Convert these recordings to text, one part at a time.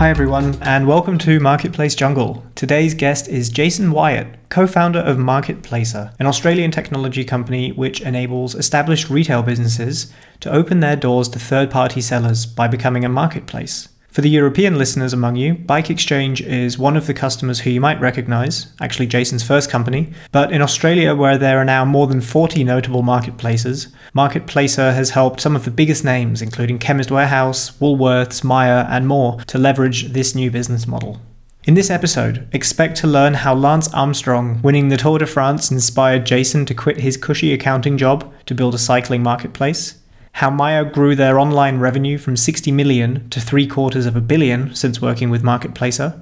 Hi, everyone, and welcome to Marketplace Jungle. Today's guest is Jason Wyatt, co founder of Marketplacer, an Australian technology company which enables established retail businesses to open their doors to third party sellers by becoming a marketplace. For the European listeners among you, Bike Exchange is one of the customers who you might recognize, actually Jason's first company. But in Australia, where there are now more than 40 notable marketplaces, Marketplacer has helped some of the biggest names, including Chemist Warehouse, Woolworths, Myer, and more, to leverage this new business model. In this episode, expect to learn how Lance Armstrong winning the Tour de France inspired Jason to quit his cushy accounting job to build a cycling marketplace how Myer grew their online revenue from 60 million to three quarters of a billion since working with Marketplacer,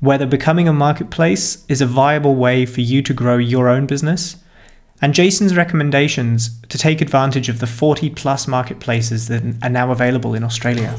whether becoming a marketplace is a viable way for you to grow your own business, and Jason's recommendations to take advantage of the 40 plus marketplaces that are now available in Australia.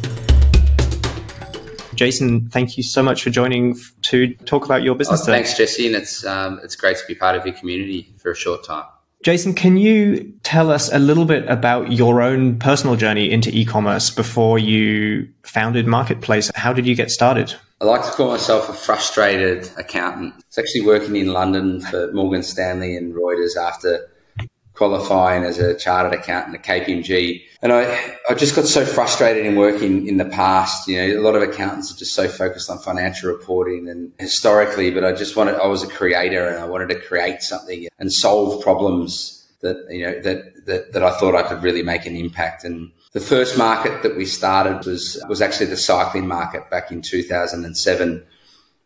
Jason, thank you so much for joining to talk about your business. Oh, thanks, Jesse, and it's um, it's great to be part of your community for a short time. Jason, can you tell us a little bit about your own personal journey into e-commerce before you founded Marketplacer? How did you get started? I like to call myself a frustrated accountant. I was actually working in London for Morgan Stanley and Reuters after qualifying as a chartered accountant at KPMG. And I, I just got so frustrated in working in the past. You know, a lot of accountants are just so focused on financial reporting and historically, but I just wanted, I was a creator and I wanted to create something and solve problems that, you know, that, that, that I thought I could really make an impact. And the first market that we started was, was actually the cycling market back in 2007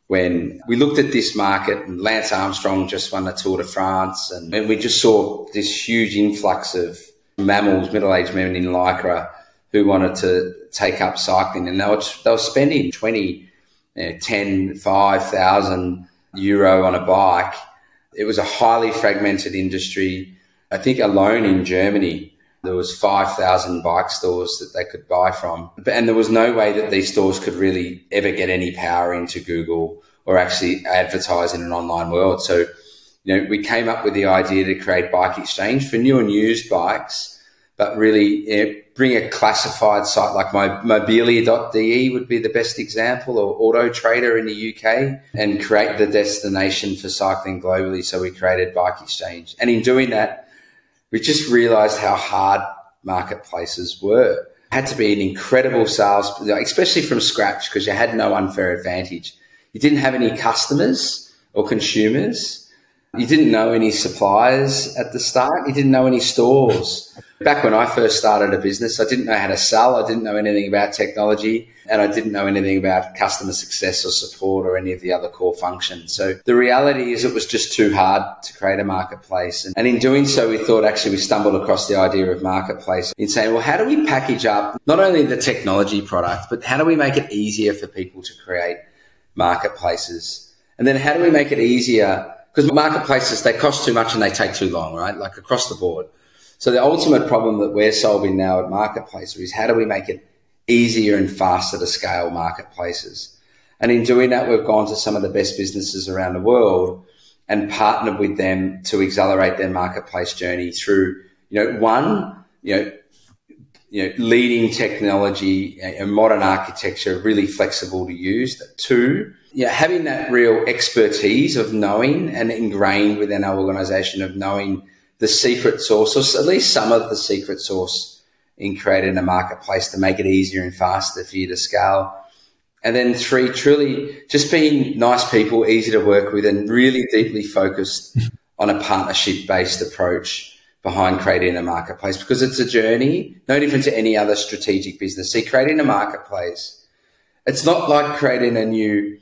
when we looked at this market and Lance Armstrong just won the Tour de France and, we just saw this huge influx of MAMILs, middle-aged men in Lycra who wanted to take up cycling and they were, they were spending 20, you know, 10, 5,000 euro on a bike. It was a highly fragmented industry. I think alone in Germany, there was 5,000 bike stores that they could buy from. And there was no way that these stores could really ever get any power into Google or actually advertise in an online world. So, you know, we came up with the idea to create Bike Exchange for new and used bikes, but really you know, bring a classified site like mobile.de would be the best example or Auto Trader in the UK and create the destination for cycling globally. So we created Bike Exchange. And in doing that, we just realized how hard marketplaces were. Had to be an incredible sales, especially from scratch, because you had no unfair advantage. You didn't have any customers or consumers. You didn't know any suppliers at the start. You didn't know any stores. Back when I first started a business, I didn't know how to sell. I didn't know anything about technology and I didn't know anything about customer success or support or any of the other core functions. So the reality is it was just too hard to create a marketplace. And, and in doing so, we thought actually we stumbled across the idea of marketplace in saying, well, how do we package up not only the technology product, but how do we make it easier for people to create marketplaces? And then how do we make it easier? Because marketplaces, they cost too much and they take too long, right? Like across the board. So the ultimate problem that we're solving now at Marketplacer is how do we make it easier and faster to scale marketplaces. And in doing that, we've gone to some of the best businesses around the world and partnered with them to accelerate their marketplace journey through, you know, one, you know, you know, leading technology and modern architecture, really flexible to use. Two, yeah, having that real expertise of knowing and ingrained within our organization of knowing the secret source, or at least some of the secret source in creating a marketplace to make it easier and faster for you to scale. And then three, truly just being nice people, easy to work with, and really deeply focused on a partnership based approach behind creating a marketplace because it's a journey, no different to any other strategic business. See, creating a marketplace, it's not like creating a new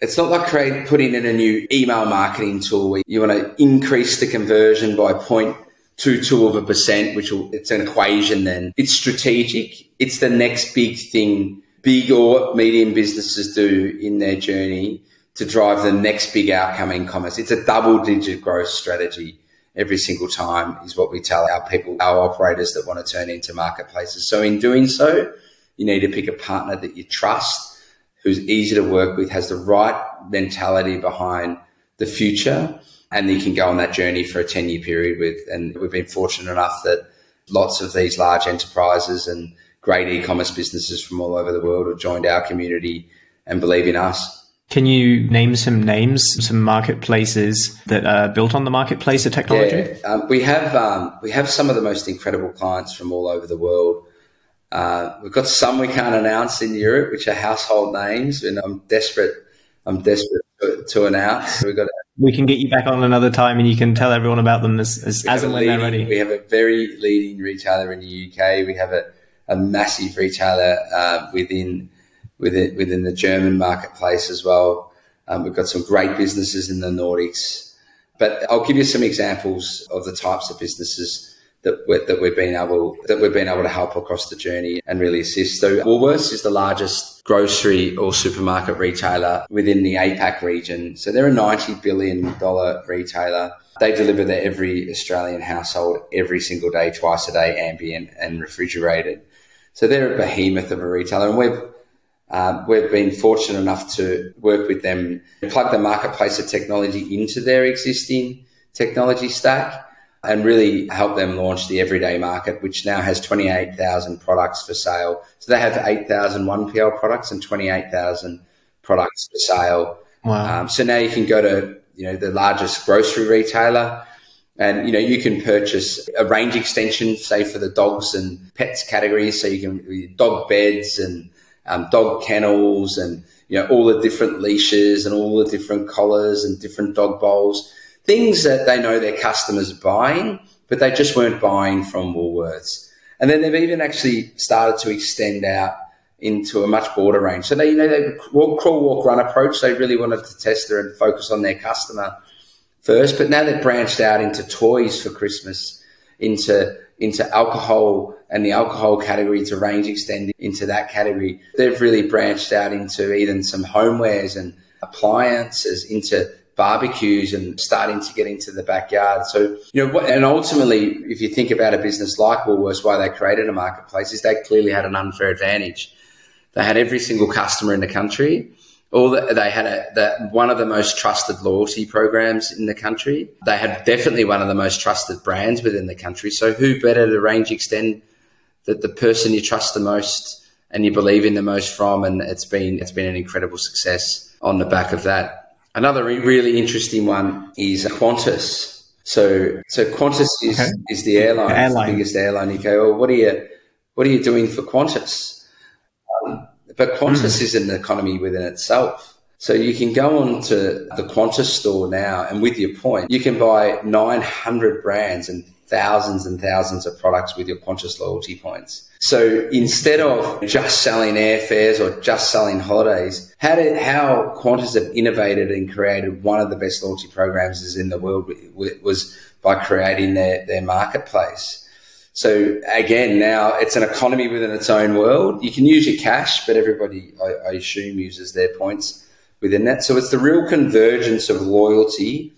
it's not like create, putting in a new email marketing tool where you want to increase the conversion by point two two of a percent, which will, it's an equation then. It's strategic. It's the next big thing big or medium businesses do in their journey to drive the next big outcome in commerce. It's a double digit growth strategy every single time is what we tell our people, our operators that want to turn into marketplaces. So in doing so, you need to pick a partner that you trust, who's easy to work with, has the right mentality behind the future and you can go on that journey for a 10 year period with. And we've been fortunate enough that lots of these large enterprises and great e-commerce businesses from all over the world have joined our community and believe in us. Can you name some names, some marketplaces that are built on the Marketplacer technology? Yeah, um, we have um, we have some of the most incredible clients from all over the world. Uh, we've got some we can't announce in Europe, which are household names, and I'm desperate. I'm desperate to, to announce. We've got. we can get you back on another time, and you can tell everyone about them as, as, as and when leading, they're ready. We have a very leading retailer in the UK. We have a, a massive retailer uh, within within within the German marketplace as well. Um, we've got some great businesses in the Nordics, but I'll give you some examples of the types of businesses that we're, that we've been able that we've been able to help across the journey and really assist. So Woolworths is the largest grocery or supermarket retailer within the APAC region. So they're a ninety billion dollar retailer. They deliver to every Australian household every single day, twice a day, ambient and refrigerated. So they're a behemoth of a retailer, and we've um, we've been fortunate enough to work with them, plug the Marketplacer technology into their existing technology stack and really help them launch the everyday market, which now has 28,000 products for sale. So they have 8,000 1PL products and 28,000 products for sale. Wow. Um, so now you can go to, you know, the largest grocery retailer and, you know, you can purchase a range extension, say for the dogs and pets categories. So you can dog beds and um, dog kennels and you know all the different leashes and all the different collars and different dog bowls, things that they know their customers are buying, but they just weren't buying from Woolworths. And then they've even actually started to extend out into a much broader range. So they, you know, they walk, crawl, walk, run approach. They really wanted to test their and focus on their customer first, but now they've branched out into toys for Christmas, into into alcohol and the alcohol category to range extend into that category. They've really branched out into even some homewares and appliances, into barbecues and starting to get into the backyard. So, you know, and ultimately, if you think about a business like Woolworths, why they created a marketplace is they clearly had an unfair advantage. They had every single customer in the country all the, they had a, the, one of the most trusted loyalty programs in the country. They had definitely one of the most trusted brands within the country. So who better to range extend that the person you trust the most and you believe in the most from? And it's been it's been an incredible success on the back of that. Another really interesting one is Qantas. So so Qantas is, okay. is the airline, airline. the biggest airline. You go, well, what are you what are you doing for Qantas? But Qantas mm. is an economy within itself. So you can go on to the Qantas store now, and with your point, you can buy 900 brands and thousands and thousands of products with your Qantas loyalty points. So instead of just selling airfares or just selling holidays, how did how Qantas have innovated and created one of the best loyalty programs is in the world was by creating their, their marketplace. So again, now it's an economy within its own world. You can use your cash, but everybody, I, I assume, uses their points within that. So it's the real convergence of loyalty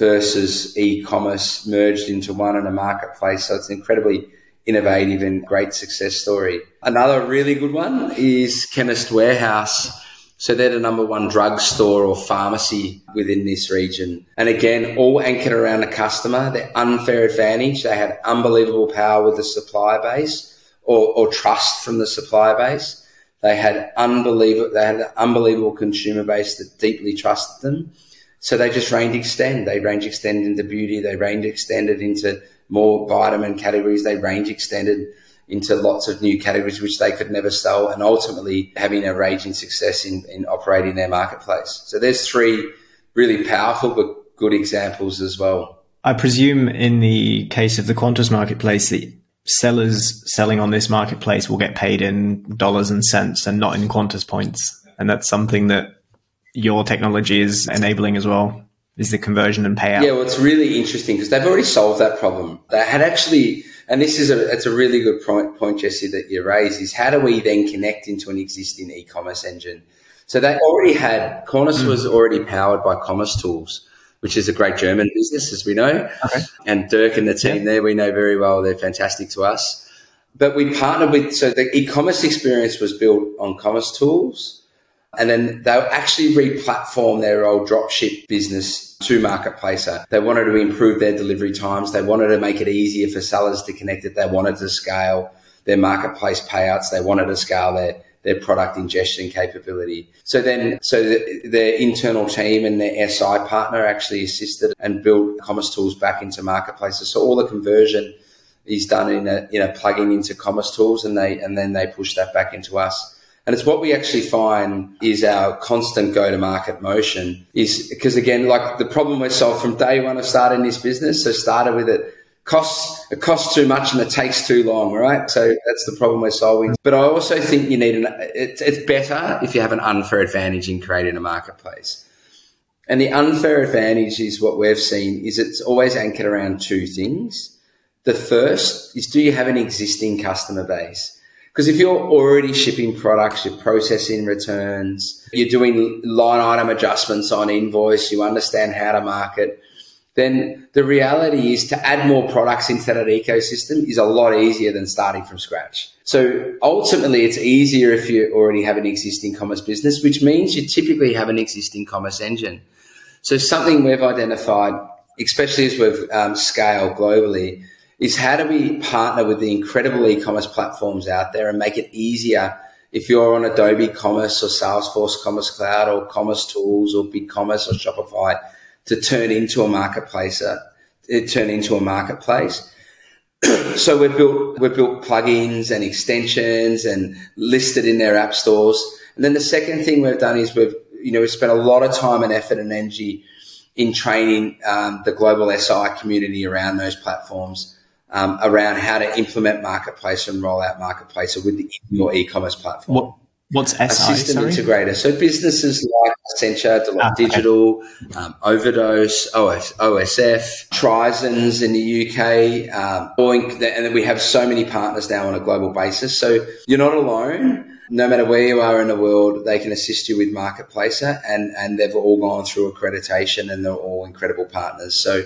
versus e-commerce merged into one in a marketplace. So it's an incredibly innovative and great success story. Another really good one is Chemist Warehouse so they're the number one drugstore or pharmacy within this region. And again, all anchored around the customer, their unfair advantage. They had unbelievable power with the supplier base or, or trust from the supplier base. They had unbelievable, they had an unbelievable consumer base that deeply trusted them. So they just range extend. They range extend into beauty. They range extended into more vitamin categories. They range extended into lots of new categories which they could never sell and ultimately having a raging success in, in operating their marketplace. So there's three really powerful but good examples as well. I presume in the case of the Qantas marketplace that sellers selling on this marketplace will get paid in dollars and cents and not in Qantas points. And that's something that your technology is enabling as well is the conversion and payout. Yeah, well, it's really interesting because they've already solved that problem. They had actually and this is a it's a really good point, point, Jesse, that you raise is how do we then connect into an existing e-commerce engine? So they already had mm. was already powered by Commerce Tools, which is a great German business, as we know. Okay. And Dirk and the team yeah. there, we know very well. They're fantastic to us. But we partnered with so the e-commerce experience was built on Commerce Tools and then they'll actually re-platform their old dropship business to Marketplacer. They wanted to improve their delivery times. They wanted to make it easier for sellers to connect it. They wanted to scale their marketplace payouts. They wanted to scale their, their product ingestion capability. So then, so the, their internal team and their SI partner actually assisted and built commerce tools back into Marketplacer. So all the conversion is done in a, you know, plugging into commerce tools and they, and then they push that back into us. And it's what we actually find is our constant go to market motion is because again, like the problem we solved from day one of starting this business. So started with it costs it costs too much and it takes too long, right? So that's the problem we're solving. But I also think you need an it's, it's better if you have an unfair advantage in creating a marketplace. And the unfair advantage is what we've seen is it's always anchored around two things. The first is do you have an existing customer base? Because if you're already shipping products, you're processing returns, you're doing line item adjustments on invoice, you understand how to market, then the reality is to add more products into that ecosystem is a lot easier than starting from scratch. So ultimately, it's easier if you already have an existing commerce business, which means you typically have an existing commerce engine. So something we've identified, especially as we've um, scaled globally, is how do we partner with the incredible e-commerce platforms out there and make it easier if you're on Adobe Commerce or Salesforce Commerce Cloud or Commerce Tools or BigCommerce or Shopify to turn into a marketplace, uh, turn into a marketplace. so we've built we've built plugins and extensions and listed in their app stores. And then the second thing we've done is we've you know we spent a lot of time and effort and energy in training um, the global SI community around those platforms. Um, around how to implement marketplace and roll out marketplace with the, your e-commerce platform. What, What's SI? A system sorry? integrator. So businesses like Accenture, Deloitte ah, Digital, okay. um, Overdose, OS, OSF, Tryzens in the UK, um, and then we have so many partners now on a global basis. So you're not alone. No matter where you are in the world, they can assist you with Marketplacer, and and they've all gone through accreditation, and they're all incredible partners. So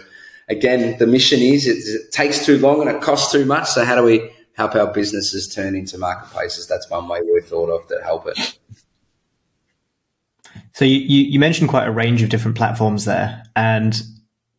again, the mission is it, it takes too long and it costs too much. So how do we help our businesses turn into marketplaces. That's one way we thought of to help it. So you, you mentioned quite a range of different platforms there, and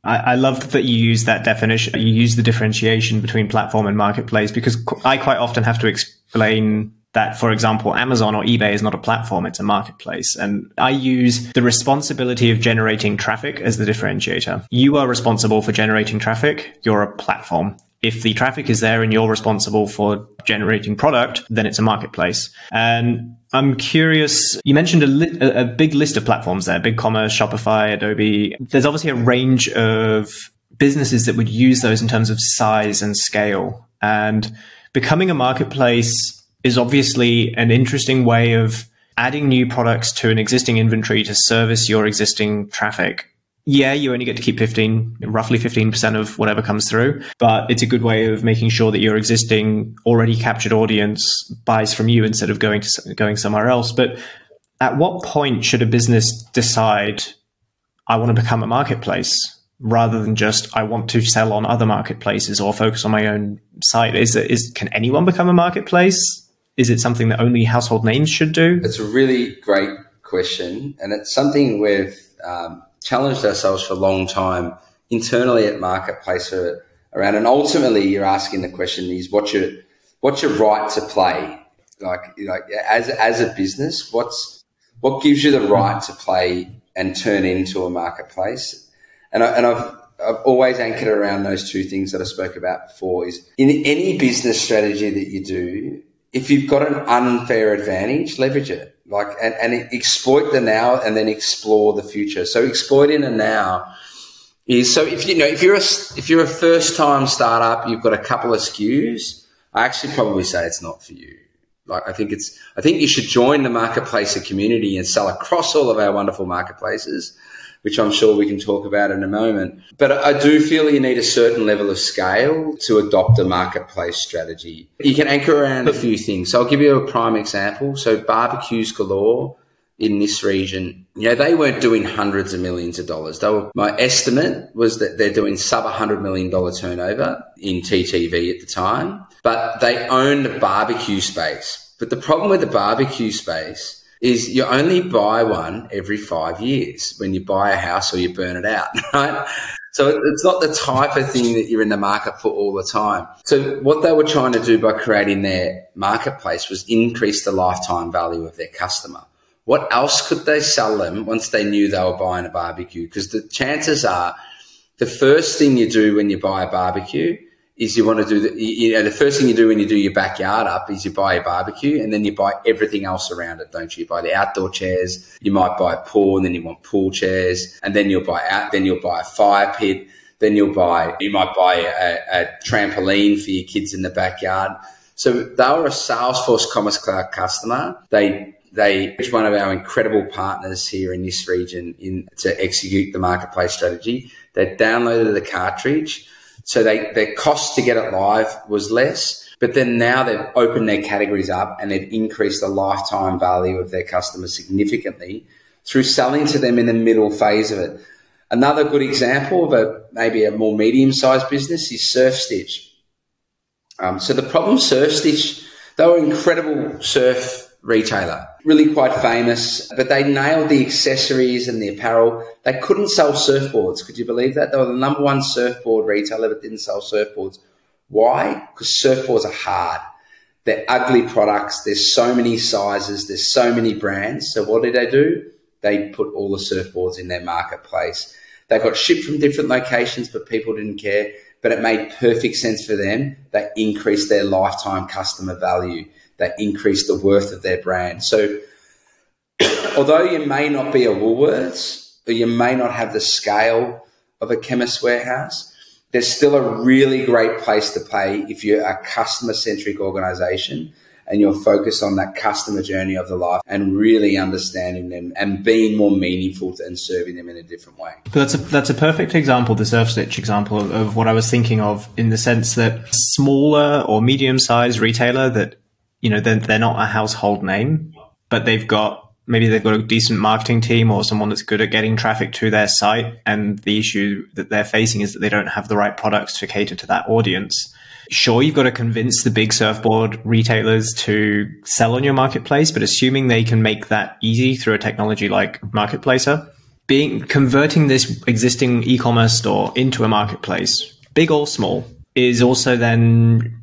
I, I loved that you use that definition. You use the differentiation between platform and marketplace because I quite often have to explain that, for example, Amazon or eBay is not a platform, it's a marketplace. And I use the responsibility of generating traffic as the differentiator. You are responsible for generating traffic. You're a platform. If the traffic is there and you're responsible for generating product, then it's a marketplace. And I'm curious, you mentioned a, li- a big list of platforms there, BigCommerce, Shopify, Adobe. There's obviously a range of businesses that would use those in terms of size and scale. And becoming a marketplace is obviously an interesting way of adding new products to an existing inventory to service your existing traffic yeah, you only get to keep 15, roughly 15% of whatever comes through, but it's a good way of making sure that your existing already captured audience buys from you instead of going to going somewhere else. But at what point should a business decide I want to become a marketplace rather than just I want to sell on other marketplaces or focus on my own site? Is is can anyone become a marketplace? Is it something that only household names should do? It's a really great question, and it's something we've um, challenged ourselves for a long time internally at Marketplacer around, and ultimately you're asking the question is what's your what's your right to play? Like like as as a business, what's what gives you the right to play and turn into a marketplace? And I, and I've I've always anchored around those two things that I spoke about before. Is in any business strategy that you do, if you've got an unfair advantage, leverage it like and, and exploit the now and then explore the future. So exploiting the now is so if you know if you're a if you're a first time startup, you've got a couple of SKUs. I actually probably say it's not for you. Like I think it's I think you should join the marketplace community and sell across all of our wonderful marketplaces which I'm sure we can talk about in a moment. But I do feel you need a certain level of scale to adopt a marketplace strategy. You can anchor around a few things. So I'll give you a prime example. So Barbeques Galore in this region, you know, they weren't doing hundreds of millions of dollars. They were, my estimate was that they're doing sub $100 million turnover in TTV at the time, but they owned the barbecue space. But the problem with the barbecue space is you only buy one every five years when you buy a house or you burn it out, right? So it's not the type of thing that you're in the market for all the time. So what they were trying to do by creating their marketplace was increase the lifetime value of their customer. What else could they sell them once they knew they were buying a barbecue? Because the chances are the first thing you do when you buy a barbecue is you want to do the, you know, the first thing you do when you do your backyard up is you buy a barbecue and then you buy everything else around it, don't you? You buy the outdoor chairs, you might buy a pool and then you want pool chairs and then you'll buy out, then you'll buy a fire pit, then you'll buy, you might buy a, a trampoline for your kids in the backyard. So they were a Salesforce Commerce Cloud customer. They they each one of our incredible partners here in this region in to execute the marketplace strategy. They downloaded the cartridge so they, their cost to get it live was less, but then now they've opened their categories up and they've increased the lifetime value of their customers significantly through selling to them in the middle phase of it. Another good example of a maybe a more medium sized business is SurfStitch. Um, so the problem SurfStitch, they were incredible surf retailer, really quite famous, but they nailed the accessories and the apparel. They couldn't sell surfboards. Could you believe that? They were the number one surfboard retailer, but didn't sell surfboards. Why? Because surfboards are hard. They're ugly products. There's so many sizes. There's so many brands. So what did they do? They put all the surfboards in their marketplace. They got shipped from different locations, but people didn't care. But it made perfect sense for them. They increased their lifetime customer value that increase the worth of their brand. So, although you may not be a Woolworths or you may not have the scale of a Chemist Warehouse, there's still a really great place to play if you're a customer centric organization and you're focused on that customer journey of the life and really understanding them and being more meaningful and serving them in a different way. That's a, that's a perfect example, the SurfStitch example of, of what I was thinking of in the sense that smaller or medium sized retailer that you know, they're, they're not a household name, but they've got maybe they've got a decent marketing team or someone that's good at getting traffic to their site. And the issue that they're facing is that they don't have the right products to cater to that audience. Sure, you've got to convince the big surfboard retailers to sell on your marketplace, but assuming they can make that easy through a technology like Marketplacer, being converting this existing e-commerce store into a marketplace, big or small, is also then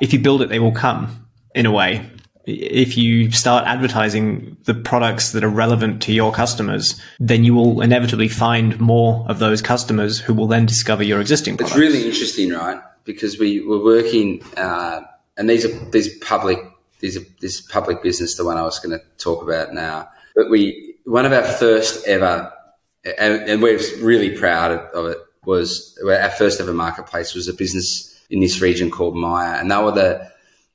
if you build it, they will come in a way. If you start advertising the products that are relevant to your customers, then you will inevitably find more of those customers who will then discover your existing products. It's really interesting, right? Because we were working, uh, and these are these public, these are this public business, the one I was going to talk about now. But we, one of our first ever, and, and we're really proud of it, was our first ever marketplace was a business in this region called Myer, and they were the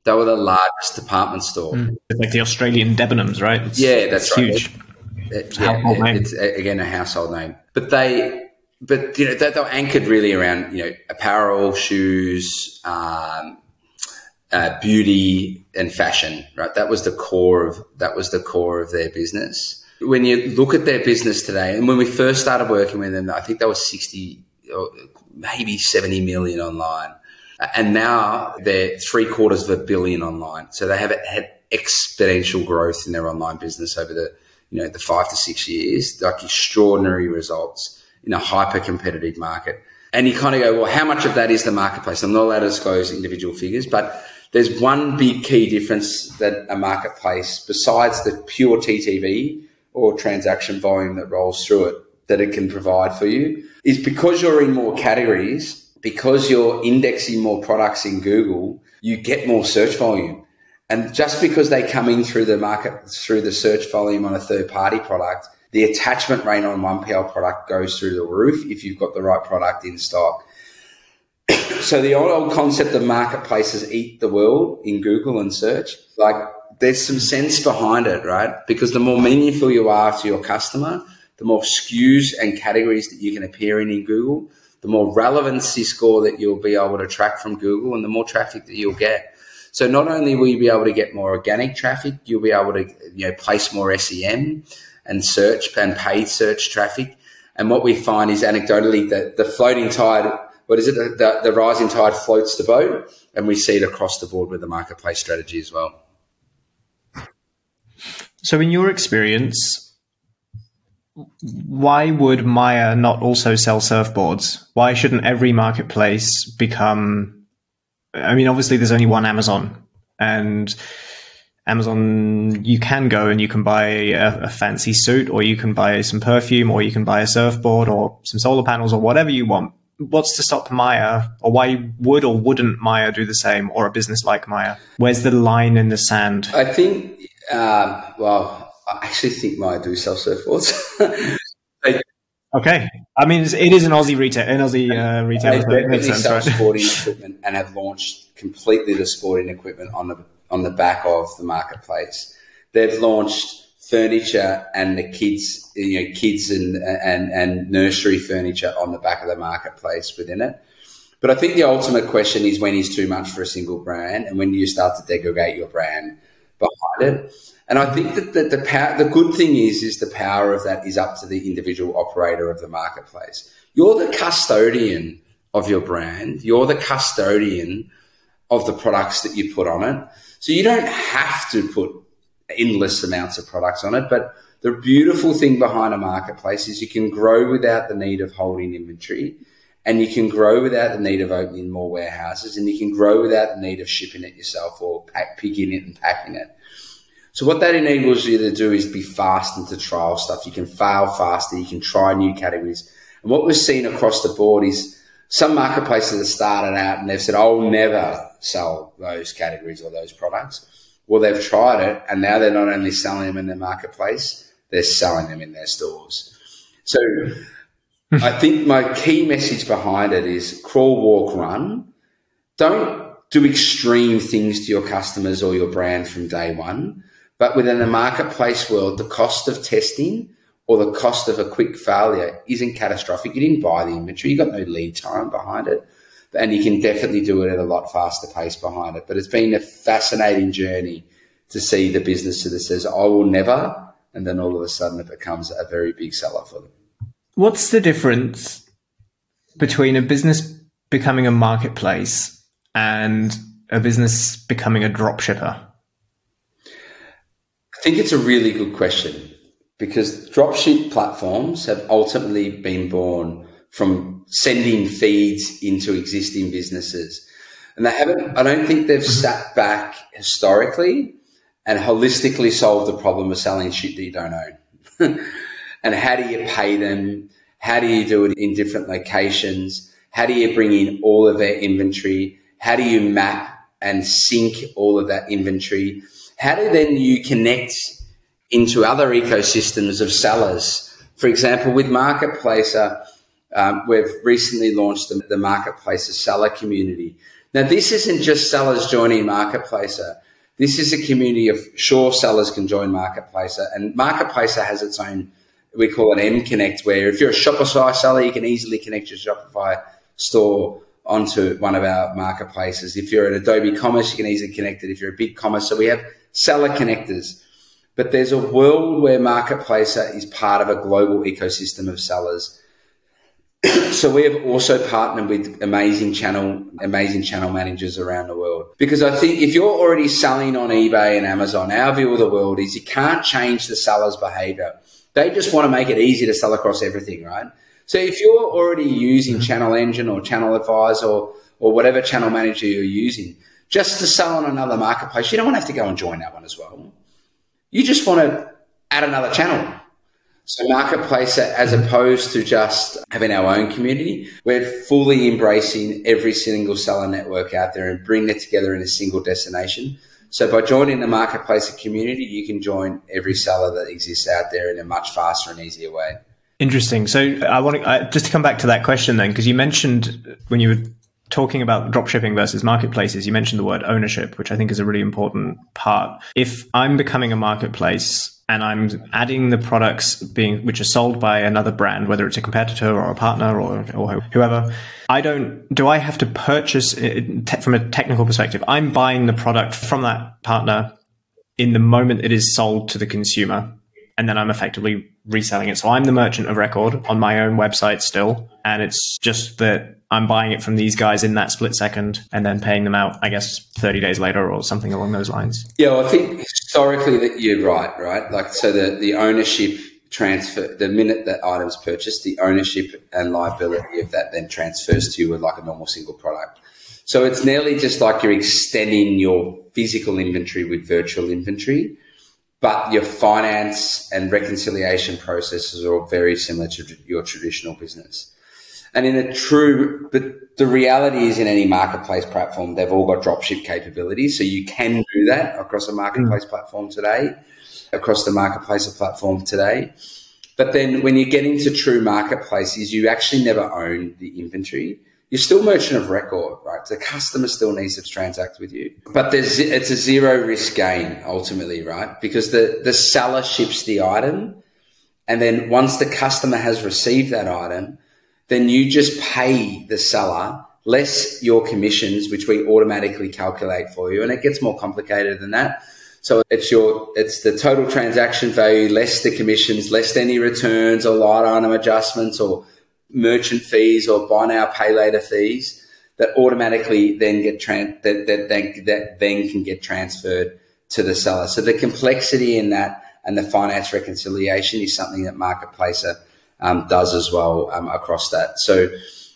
they were the largest department store. Mm. Like the Australian Debenhams, right? It's, yeah, that's right. huge. It, yeah, it's again a household name. But they, but you know, they, they were anchored really around you know apparel, shoes, um, uh, beauty, and fashion. Right, that was the core of that was the core of their business. When you look at their business today, and when we first started working with them, I think they were sixty, or maybe seventy million online and now they're three quarters of a billion online. So they have had exponential growth in their online business over the, you know, the five to six years, like extraordinary results in a hyper competitive market. And you kind of go, well, how much of that is the marketplace? I'm not allowed to disclose individual figures, but there's one big key difference that a marketplace, besides the pure TTV or transaction volume that rolls through it, that it can provide for you, is because you're in more categories because you're indexing more products in Google, you get more search volume. And just because they come in through the market, through the search volume on a third party product, the attachment rate on 1PL product goes through the roof if you've got the right product in stock. so the old, old concept of marketplaces eat the world in Google and search, like there's some sense behind it, right? Because the more meaningful you are to your customer, the more SKUs and categories that you can appear in in Google, the more relevancy score that you'll be able to track from Google and the more traffic that you'll get. So not only will you be able to get more organic traffic, you'll be able to you know place more SEM and search and paid search traffic. And what we find is anecdotally that the floating tide, what is it? The, the, the rising tide floats the boat, and we see it across the board with the marketplace strategy as well. So, in your experience, why would Myer not also sell surfboards? Why shouldn't every marketplace become? I mean, obviously, there's only one Amazon, and Amazon, you can go and you can buy a, a, fancy suit, or you can buy some perfume, or you can buy a surfboard, or some solar panels, or whatever you want. What's to stop Myer, or why would or wouldn't Myer do the same, or a business like Myer? Where's the line in the sand? I think, uh, well, I actually think Myer do sell surfboards. okay, I mean it is an Aussie retail, an Aussie uh, retailer. They definitely sell right? sporting equipment and have launched completely the sporting equipment on the on the back of the marketplace. They've launched furniture and the kids, you know, kids and, and, and nursery furniture on the back of the marketplace within it. But I think the ultimate question is when is too much for a single brand and when do you start to degradate your brand behind it? And I think that the, the, power, the good thing is, is the power of that is up to the individual operator of the marketplace. You're the custodian of your brand. You're the custodian of the products that you put on it. So you don't have to put endless amounts of products on it. But the beautiful thing behind a marketplace is you can grow without the need of holding inventory and you can grow without the need of opening more warehouses and you can grow without the need of shipping it yourself or pack, picking it and packing it. So what that enables you to do is be fast and to trial stuff. You can fail faster. You can try new categories. And what we've seen across the board is some marketplaces have started out and they've said, I'll never sell those categories or those products. Well, they've tried it and now they're not only selling them in their marketplace, they're selling them in their stores. So hmm. I think my key message behind it is crawl, walk, run. Don't do extreme things to your customers or your brand from day one. But within the marketplace world, the cost of testing or the cost of a quick failure isn't catastrophic. You didn't buy the inventory, you got no lead time behind it. And you can definitely do it at a lot faster pace behind it. But it's been a fascinating journey to see the business that says, I will never. And then all of a sudden it becomes a very big seller for them. What's the difference between a business becoming a marketplace and a business becoming a drop shipper? I think it's a really good question because dropship platforms have ultimately been born from sending feeds into existing businesses. And they haven't, I don't think they've mm-hmm. sat back historically and holistically solved the problem of selling shit that you don't own. and how do you pay them? How do you do it in different locations? How do you bring in all of their inventory? How do you map and sync all of that inventory? How do then you connect into other ecosystems of sellers. For example, with Marketplacer, um, we've recently launched the, the Marketplacer seller community. Now, this isn't just sellers joining Marketplacer. This is a community of sure sellers can join Marketplacer, and Marketplacer has its own. We call it M Connect, where if you're a Shopify seller, you can easily connect your Shopify store onto one of our marketplaces. If you're an Adobe Commerce, you can easily connect it. If you're a BigCommerce, so we have seller connectors. But there's a world where Marketplacer is part of a global ecosystem of sellers. so we have also partnered with amazing channel, amazing channel managers around the world. Because I think if you're already selling on eBay and Amazon, our view of the world is you can't change the seller's behavior. They just want to make it easy to sell across everything, right? So if you're already using mm-hmm. ChannelEngine or ChannelAdvisor or, or whatever channel manager you're using, just to sell on another marketplace, you don't want to have to go and join that one as well. You just want to add another channel. So Marketplacer, as opposed to just having our own community, we're fully embracing every single seller network out there and bringing it together in a single destination. So by joining the Marketplacer community, you can join every seller that exists out there in a much faster and easier way. Interesting. So I want to just to come back to that question then, because you mentioned when you were talking about dropshipping versus marketplaces, you mentioned the word ownership, which I think is a really important part. If I'm becoming a marketplace and I'm adding the products being which are sold by another brand, whether it's a competitor or a partner or, or whoever, I don't. Do I have to purchase it from a technical perspective? I'm buying the product from that partner in the moment it is sold to the consumer, and then I'm effectively reselling it. So I'm the merchant of record on my own website still, and it's just that I'm buying it from these guys in that split second and then paying them out, I guess, 30 days later or something along those lines. Yeah, well, I think historically that you're right, right? Like, so the, the ownership transfer the minute that item's purchased, the ownership and liability of that then transfers to you with like a normal single product. So it's nearly just like you're extending your physical inventory with virtual inventory, but your finance and reconciliation processes are all very similar to your traditional business. And in a true, but the reality is in any marketplace platform, they've all got dropship capabilities. So you can do that across a marketplace mm. platform today across the marketplace platform today. But then when you get into true marketplaces, you actually never own the inventory. You're still merchant of record, right? The customer still needs to transact with you, but there's, it's a zero risk gain ultimately, right? Because the, the seller ships the item. And then once the customer has received that item, then you just pay the seller less your commissions, which we automatically calculate for you. And it gets more complicated than that. So it's your it's the total transaction value less the commissions, less any returns or line item adjustments or merchant fees or buy now pay later fees that automatically then get tran- that that then, that then can get transferred to the seller. So the complexity in that and the finance reconciliation is something that Marketplacer um, does as well um, across that. So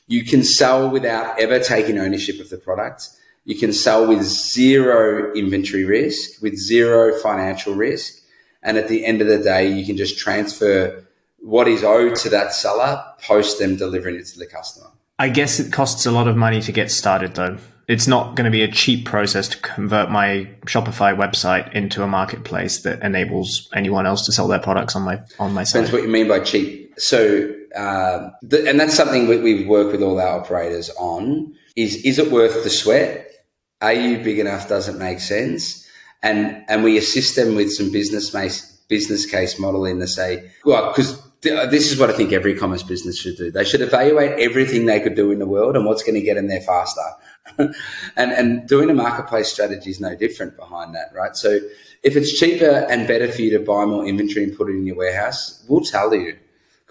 you can sell without ever taking ownership of the product you can sell with zero inventory risk, with zero financial risk. And at the end of the day, you can just transfer what is owed to that seller post them delivering it to the customer. I guess it costs a lot of money to get started though. It's not going to be a cheap process to convert my Shopify website into a marketplace that enables anyone else to sell their products on my on my site. Depends what you mean by cheap. So, uh, the, and that's something we, we work with all our operators on. Is is it worth the sweat? are you big enough Does it make sense. And, and we assist them with some business case, business case modeling to say, well, because th- this is what I think every commerce business should do. They should evaluate everything they could do in the world and what's going to get them there faster. and, and doing a marketplace strategy is no different behind that, right? So if it's cheaper and better for you to buy more inventory and put it in your warehouse, we'll tell you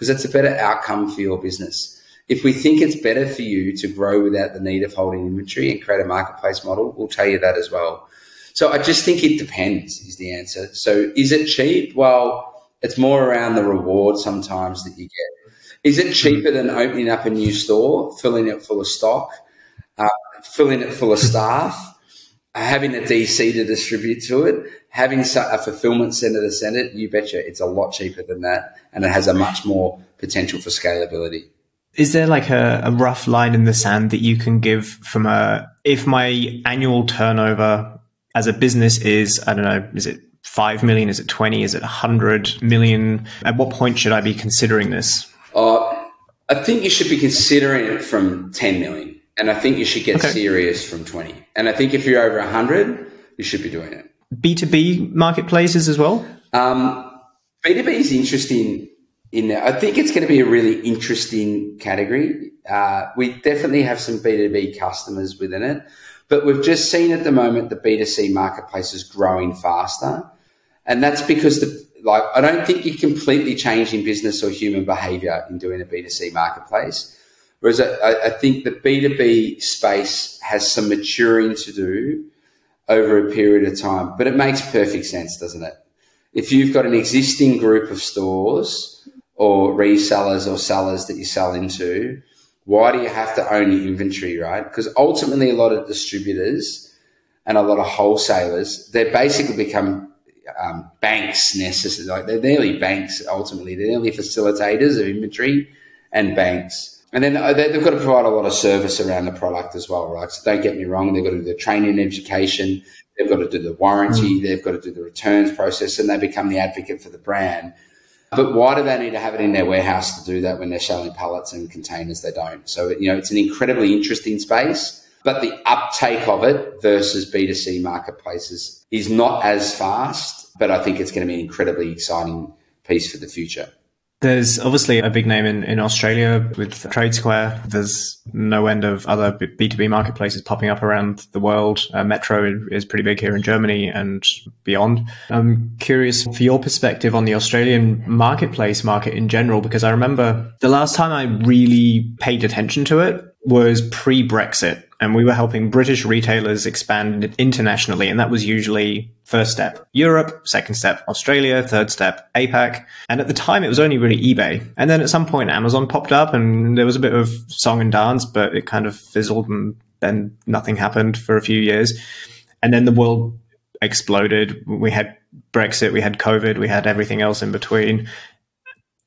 because it's a better outcome for your business. If we think it's better for you to grow without the need of holding inventory and create a marketplace model, we'll tell you that as well. So I just think it depends is the answer. So is it cheap? Well, it's more around the reward sometimes that you get. Is it cheaper than opening up a new store, filling it full of stock, uh, filling it full of staff, having a DC to distribute to it, having a fulfillment center to send it? You betcha it's a lot cheaper than that. And it has a much more potential for scalability. Is there like a, a, rough line in the sand that you can give from a if my annual turnover as a business is I don't know is it five million is it twenty is it hundred million at what point should I be considering this? Uh, I think you should be considering it from ten million, and I think you should get okay. serious from twenty. And I think if you're over hundred, you should be doing it. B two B marketplaces as well. Um, B two B is interesting in there. I think it's going to be a really interesting category. Uh, we definitely have some B2B customers within it, but we've just seen at the moment the B2C marketplace is growing faster. And that's because the, like, I don't think you're completely changing business or human behavior in doing a B2C marketplace. Whereas I, I think the B2B space has some maturing to do over a period of time, but it makes perfect sense, doesn't it? If you've got an existing group of stores or resellers or sellers that you sell into, why do you have to own your inventory, right? Because ultimately, a lot of distributors and a lot of wholesalers, they basically become um, banks necessarily. Like they're nearly banks ultimately. They're nearly facilitators of inventory and banks. And then uh, they've got to provide a lot of service around the product as well, right? So don't get me wrong, they've got to do the training and education, they've got to do the warranty, mm. they've got to do the returns process, and they become the advocate for the brand. But why do they need to have it in their warehouse to do that when they're selling pallets and containers? They don't. So, you know, it's an incredibly interesting space, but the uptake of it versus B2C marketplaces is not as fast, but I think it's going to be an incredibly exciting piece for the future. There's obviously a big name in, in Australia with Trade Square. There's no end of other B2B marketplaces popping up around the world. Uh, Metro is pretty big here in Germany and beyond. I'm curious for your perspective on the Australian marketplace market in general, because I remember the last time I really paid attention to it was pre Brexit and we were helping British retailers expand internationally. And that was usually first step Europe, second step Australia, third step APAC. And at the time, it was only really eBay. And then at some point, Amazon popped up and there was a bit of song and dance, but it kind of fizzled and then nothing happened for a few years. And then the world exploded. We had Brexit, we had COVID, we had everything else in between.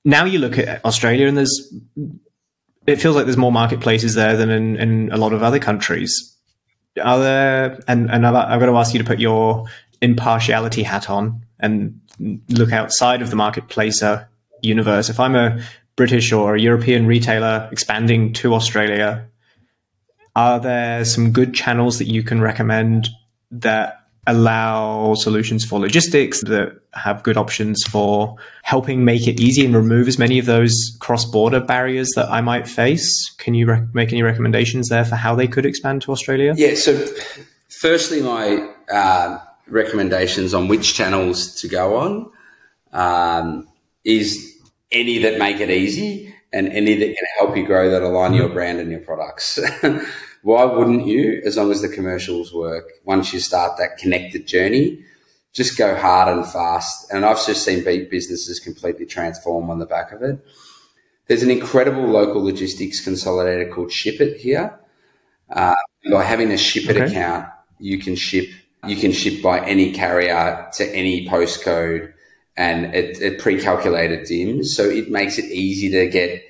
Now you look at Australia and there's it feels like there's more marketplaces there than in, in a lot of other countries. Are there? And, and I've got to ask you to put your impartiality hat on and look outside of the marketplace uh, universe. If I'm a British or a European retailer expanding to Australia, are there some good channels that you can recommend that allow solutions for logistics that have good options for helping make it easy and remove as many of those cross-border barriers that I might face. Can you rec- make any recommendations there for how they could expand to Australia? Yeah. So, firstly, my uh, recommendations on which channels to go on um, is any that make it easy and any that can help you grow that align your brand and your products. why wouldn't you, as long as the commercials work, once you start that connected journey, just go hard and fast. And I've just seen beat businesses completely transform on the back of it. There's an incredible local logistics consolidator called Shippit here. Uh, by having a Shippit okay. account, you can ship you can ship by any carrier to any postcode, and it, it pre-calculated DIMS, so it makes it easy to get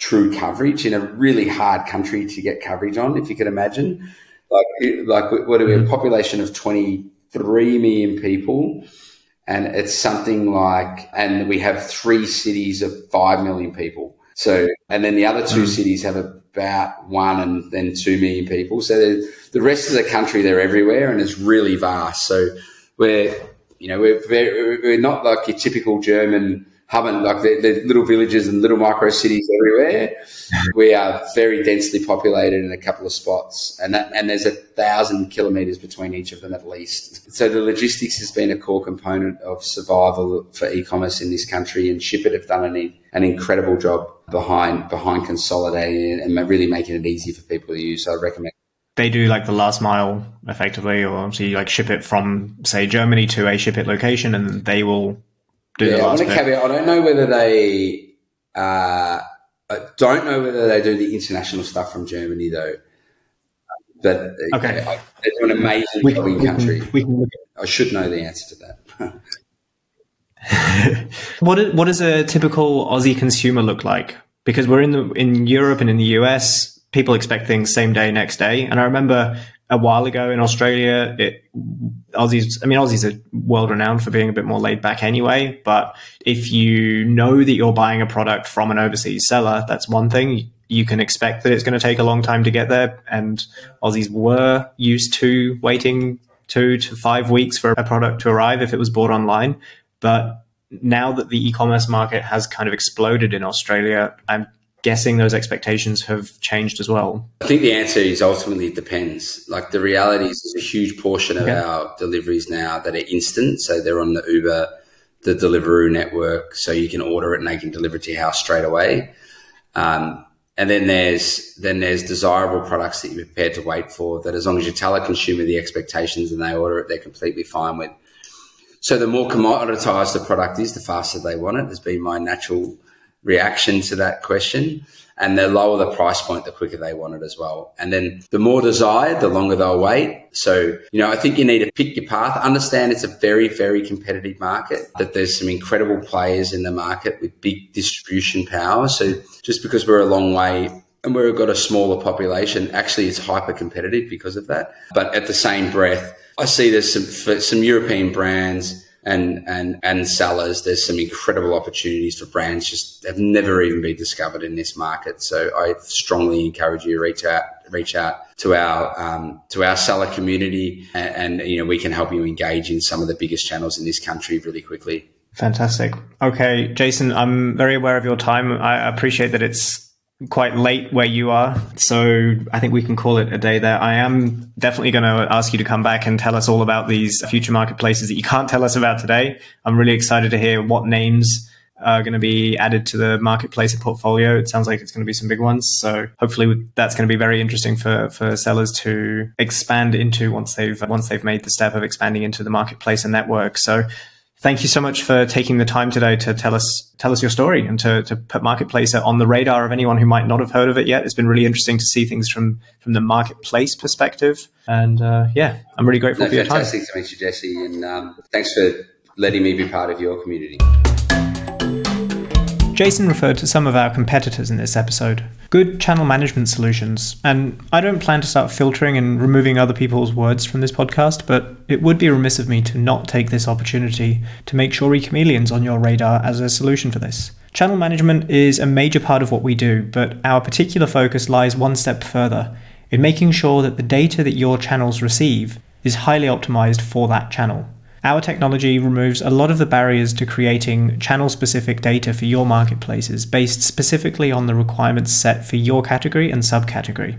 true coverage in a really hard country to get coverage on, if you can imagine. Like, like what are we, a mm-hmm. population of 23 million people, and it's something like, and we have three cities of 5 million people. So, and then the other two mm. cities have about one and then two million people. So the rest of the country, they're everywhere and it's really vast. So we're, you know, we're very, we're not like your typical German haven't like the, the little villages and little micro cities everywhere. we are very densely populated in a couple of spots, and that and there's a thousand kilometres between each of them at least. So the logistics has been a core component of survival for e-commerce in this country, and Shippit have done an, an incredible job behind behind consolidating it and really making it easy for people to use. So I recommend they do like the last mile effectively, or so you like ship it from say Germany to a Shippit location, and they will yeah, I want to caveat. I don't know whether they. Uh, I don't know whether they do the international stuff from Germany though. But okay, I, they do an amazing we, in country. We can, we can I should know the answer to that. what is, what does a typical Aussie consumer look like? Because we're in the in Europe and in the US, people expect things same day, next day. And I remember a while ago in Australia, it, Aussies, I mean, Aussies are world renowned for being a bit more laid back anyway. But if you know that you're buying a product from an overseas seller, that's one thing. You can expect that it's going to take a long time to get there. And Aussies were used to waiting two to five weeks for a product to arrive if it was bought online. But now that the e-commerce market has kind of exploded in Australia, I'm guessing those expectations have changed as well? I think the answer is ultimately it depends. Like the reality is there's a huge portion of okay. our deliveries now that are instant. So they're on the Uber, the Deliveroo network. So you can order it and they can deliver it to your house straight away. Um, and then there's then there's desirable products that you're prepared to wait for that as long as you tell a consumer the expectations and they order it, they're completely fine with. So the more commoditized the product is, the faster they want it. Has been my natural reaction to that question. And the lower the price point, the quicker they want it as well. And then the more desired, the longer they'll wait. So, you know, I think you need to pick your path. Understand it's a very, very competitive market, that there's some incredible players in the market with big distribution power. So just because we're a long way and we've got a smaller population, actually it's hyper competitive because of that. But at the same breath, I see there's some, some European brands and and and sellers, there's some incredible opportunities for brands just have never even been discovered in this market. So I strongly encourage you to reach out reach out to our um, to our seller community, and, and you know we can help you engage in some of the biggest channels in this country really quickly. Fantastic. Okay, Jason, I'm very aware of your time. I appreciate that it's quite late where you are. So I think we can call it a day there. I am definitely going to ask you to come back and tell us all about these future marketplaces that you can't tell us about today. I'm really excited to hear what names are going to be added to the marketplace portfolio. It sounds like it's going to be some big ones. So hopefully that's going to be very interesting for, for sellers to expand into once they've once they've made the step of expanding into the marketplace and network. So thank you so much for taking the time today to tell us tell us your story and to, to put Marketplacer on the radar of anyone who might not have heard of it yet. It's been really interesting to see things from from the marketplace perspective. And uh, yeah, I'm really grateful no, for your time. Fantastic to meet you, Jesse, and um, thanks for letting me be part of your community. Jason referred to some of our competitors in this episode. Good channel management solutions. And I don't plan to start filtering and removing other people's words from this podcast, but it would be remiss of me to not take this opportunity to make sure eChameleon's on your radar as a solution for this. Channel management is a major part of what we do, but our particular focus lies one step further in making sure that the data that your channels receive is highly optimized for that channel. Our technology removes a lot of the barriers to creating channel specific data for your marketplaces based specifically on the requirements set for your category and subcategory.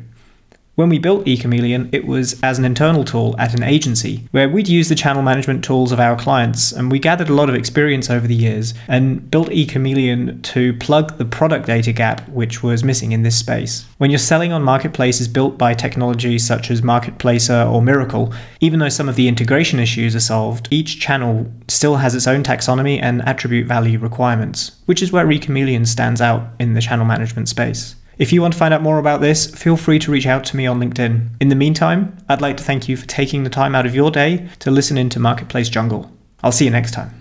When we built eChameleon, it was as an internal tool at an agency where we'd use the channel management tools of our clients, and we gathered a lot of experience over the years and built eChameleon to plug the product data gap which was missing in this space. When you're selling on marketplaces built by technology such as Marketplacer or Mirakl, even though some of the integration issues are solved, each channel still has its own taxonomy and attribute value requirements, which is where eChameleon stands out in the channel management space. If you want to find out more about this, feel free to reach out to me on LinkedIn. In the meantime, I'd like to thank you for taking the time out of your day to listen into Marketplace Jungle. I'll see you next time.